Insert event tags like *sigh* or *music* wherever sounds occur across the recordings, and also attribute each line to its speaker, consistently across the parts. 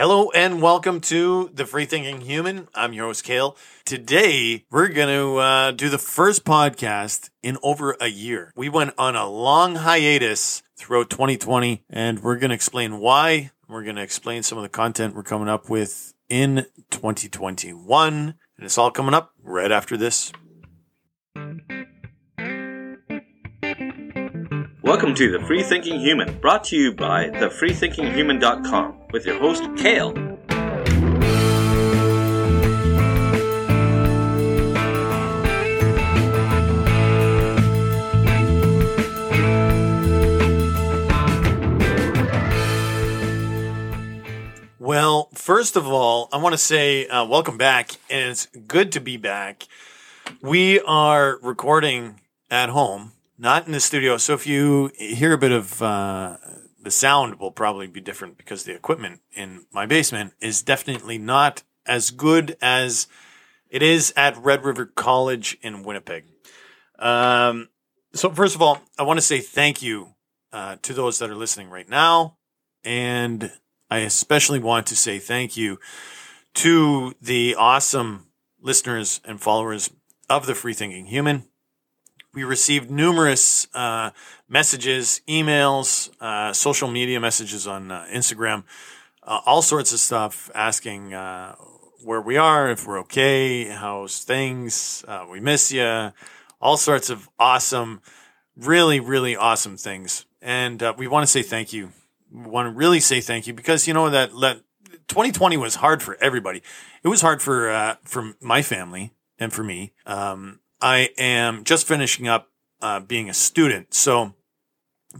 Speaker 1: Hello and welcome to the Free Thinking Human. I'm your host, Kale. Today, we're going to uh, do the first podcast in over a year. We went on a long hiatus throughout 2020, and we're going to explain why. We're going to explain some of the content we're coming up with in 2021. And it's all coming up right after this.
Speaker 2: Welcome to The Free Thinking Human, brought to you by thefreethinkinghuman.com with your host, Kale.
Speaker 1: Well, first of all, I want to say uh, welcome back, and it's good to be back. We are recording at home, not in the studio. So if you hear a bit of uh, the sound, will probably be different because the equipment in my basement is definitely not as good as it is at Red River College in Winnipeg. Um, so first of all, I want to say thank you uh, to those that are listening right now, and I especially want to say thank you to the awesome listeners and followers of the Free Thinking Human. We received numerous uh, messages, emails, uh, social media messages on uh, Instagram, uh, all sorts of stuff asking uh, where we are, if we're okay, how's things, uh, we miss you, all sorts of awesome, really, really awesome things. And we want to say thank you We want to really say thank you because you know that, that 2020 was hard for everybody. It was hard for for my family and for me. Um, I am just finishing up uh, being a student, so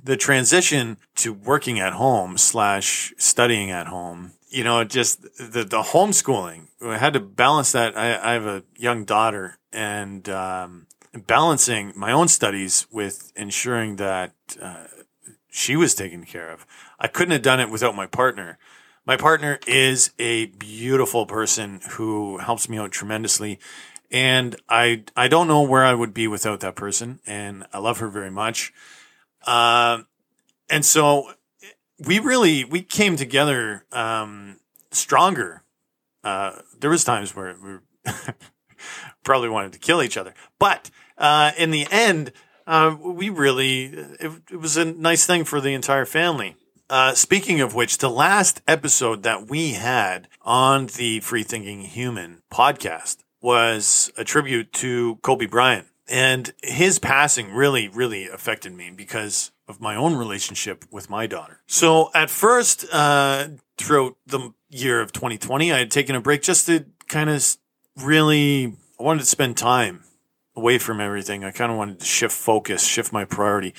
Speaker 1: the transition to working at home slash studying at home, you know, just the the homeschooling. I had to balance that. I, I have a young daughter, and um, balancing my own studies with ensuring that uh, she was taken care of. I couldn't have done it without my partner. My partner is a beautiful person who helps me out tremendously. And I, I don't know where I would be without that person. And I love her very much. Uh, and so we really, we came together, um, stronger. Uh, there was times where we *laughs* probably wanted to kill each other, but, uh, in the end, uh, we really, it, it was a nice thing for the entire family. Uh, speaking of which, the last episode that we had on the Free Thinking Human podcast was a tribute to Kobe Bryant. And his passing really, really affected me because of my own relationship with my daughter. So at first, uh, throughout the year of 2020, I had taken a break just to kind of really, I wanted to spend time away from everything. I kind of wanted to shift focus, shift my priority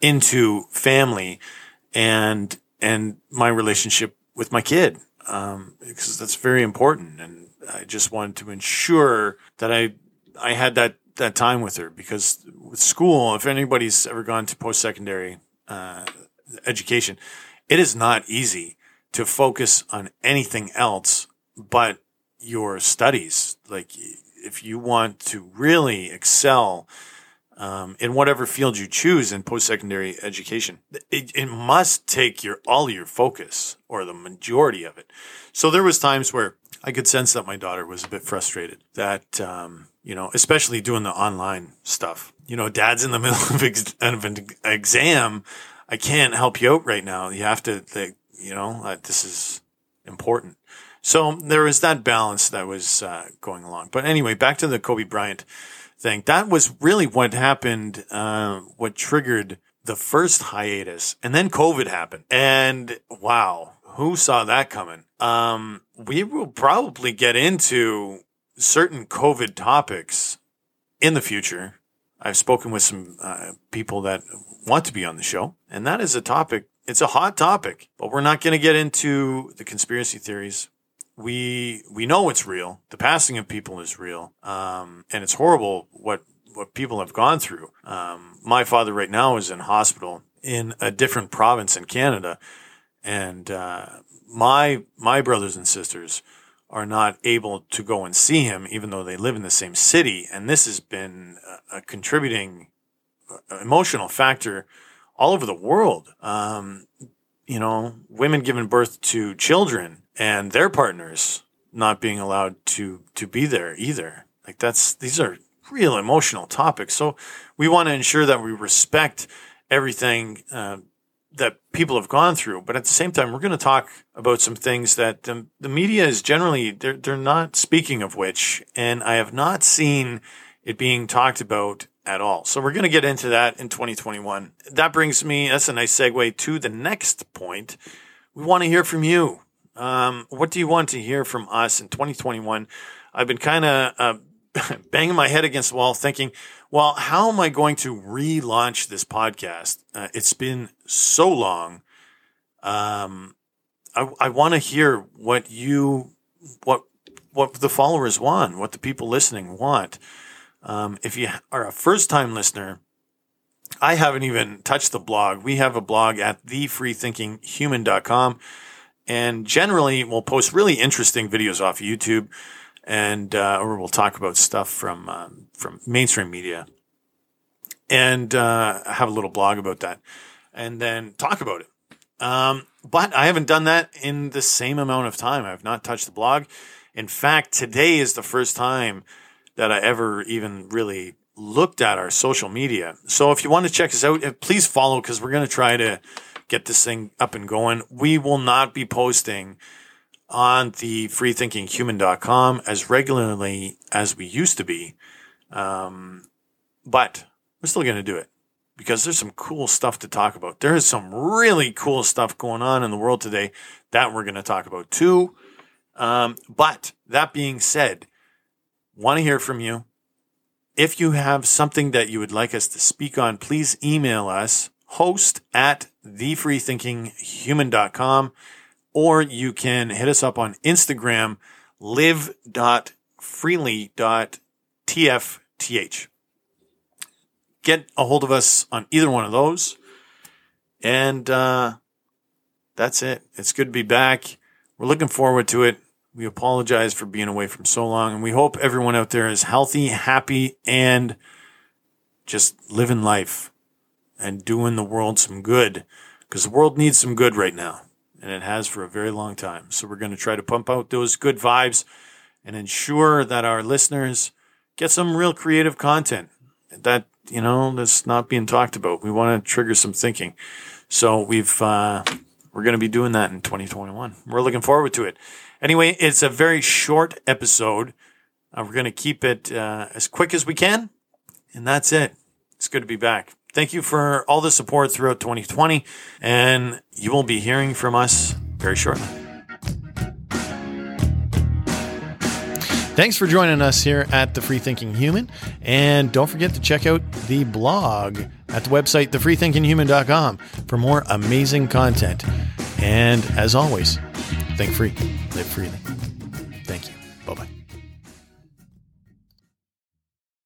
Speaker 1: into family and and my relationship with my kid um, because that's very important. And I just wanted to ensure that I I had that that time with her because with school, if anybody's ever gone to post secondary uh, education, it is not easy to focus on anything else but your studies. Like if you want to really excel um, in whatever field you choose in post-secondary education. It, it must take your all your focus or the majority of it. So there was times where I could sense that my daughter was a bit frustrated that, um, you know, especially doing the online stuff. You know, dad's in the *laughs* middle of, ex- of an exam. I can't help you out right now. You have to, think, you know, uh, this is important. So there was that balance that was uh, going along. But anyway, back to the Kobe Bryant thing. That was really what happened, uh, what triggered the first hiatus. And then COVID happened. And wow, who saw that coming? Um, we will probably get into certain COVID topics in the future. I've spoken with some uh, people that want to be on the show, and that is a topic. It's a hot topic, but we're not going to get into the conspiracy theories we we know it's real. The passing of people is real, um, and it's horrible what what people have gone through. Um, my father right now is in hospital in a different province in Canada, and uh, my my brothers and sisters are not able to go and see him, even though they live in the same city. And this has been a, a contributing uh, emotional factor all over the world. Um, you know, women giving birth to children and their partners not being allowed to to be there either. Like that's these are real emotional topics. So we want to ensure that we respect everything uh, that people have gone through, but at the same time, we're going to talk about some things that the, the media is generally they're they're not speaking of which, and I have not seen it being talked about at all. So we're going to get into that in 2021. That brings me, that's a nice segue to the next point. We want to hear from you. Um, what do you want to hear from us in 2021? I've been kind of uh, *laughs* banging my head against the wall thinking, well, how am I going to relaunch this podcast? Uh, it's been so long. Um, I, I want to hear what you, what, what the followers want, what the people listening want. Um, if you are a first time listener, I haven't even touched the blog. We have a blog at thefreethinkinghuman.com and generally we'll post really interesting videos off YouTube and, uh, or we'll talk about stuff from, um, from mainstream media and, uh, have a little blog about that and then talk about it. Um, but I haven't done that in the same amount of time. I've not touched the blog. In fact, today is the first time that I ever even really looked at our social media. So if you want to check us out, please follow because we're going to try to get this thing up and going. We will not be posting on the freethinkinghuman.com as regularly as we used to be. Um, but we're still going to do it because there's some cool stuff to talk about. There is some really cool stuff going on in the world today that we're going to talk about too. Um, but that being said, want to hear from you. If you have something that you would like us to speak on, please email us host at thefreethinkinghuman.com or you can hit us up on Instagram live.freely.tfth. Get a hold of us on either one of those. And uh, that's it. It's good to be back. We're looking forward to it. We apologize for being away from so long, and we hope everyone out there is healthy, happy, and just living life and doing the world some good because the world needs some good right now, and it has for a very long time. So we're going to try to pump out those good vibes and ensure that our listeners get some real creative content that you know that's not being talked about. We want to trigger some thinking, so we've uh, we're going to be doing that in 2021. We're looking forward to it. Anyway, it's a very short episode. Uh, we're going to keep it uh, as quick as we can. And that's it. It's good to be back. Thank you for all the support throughout 2020. And you will be hearing from us very shortly. Thanks for joining us here at The Free Thinking Human. And don't forget to check out the blog at the website, thefreethinkinghuman.com, for more amazing content. And as always, think free, live freely.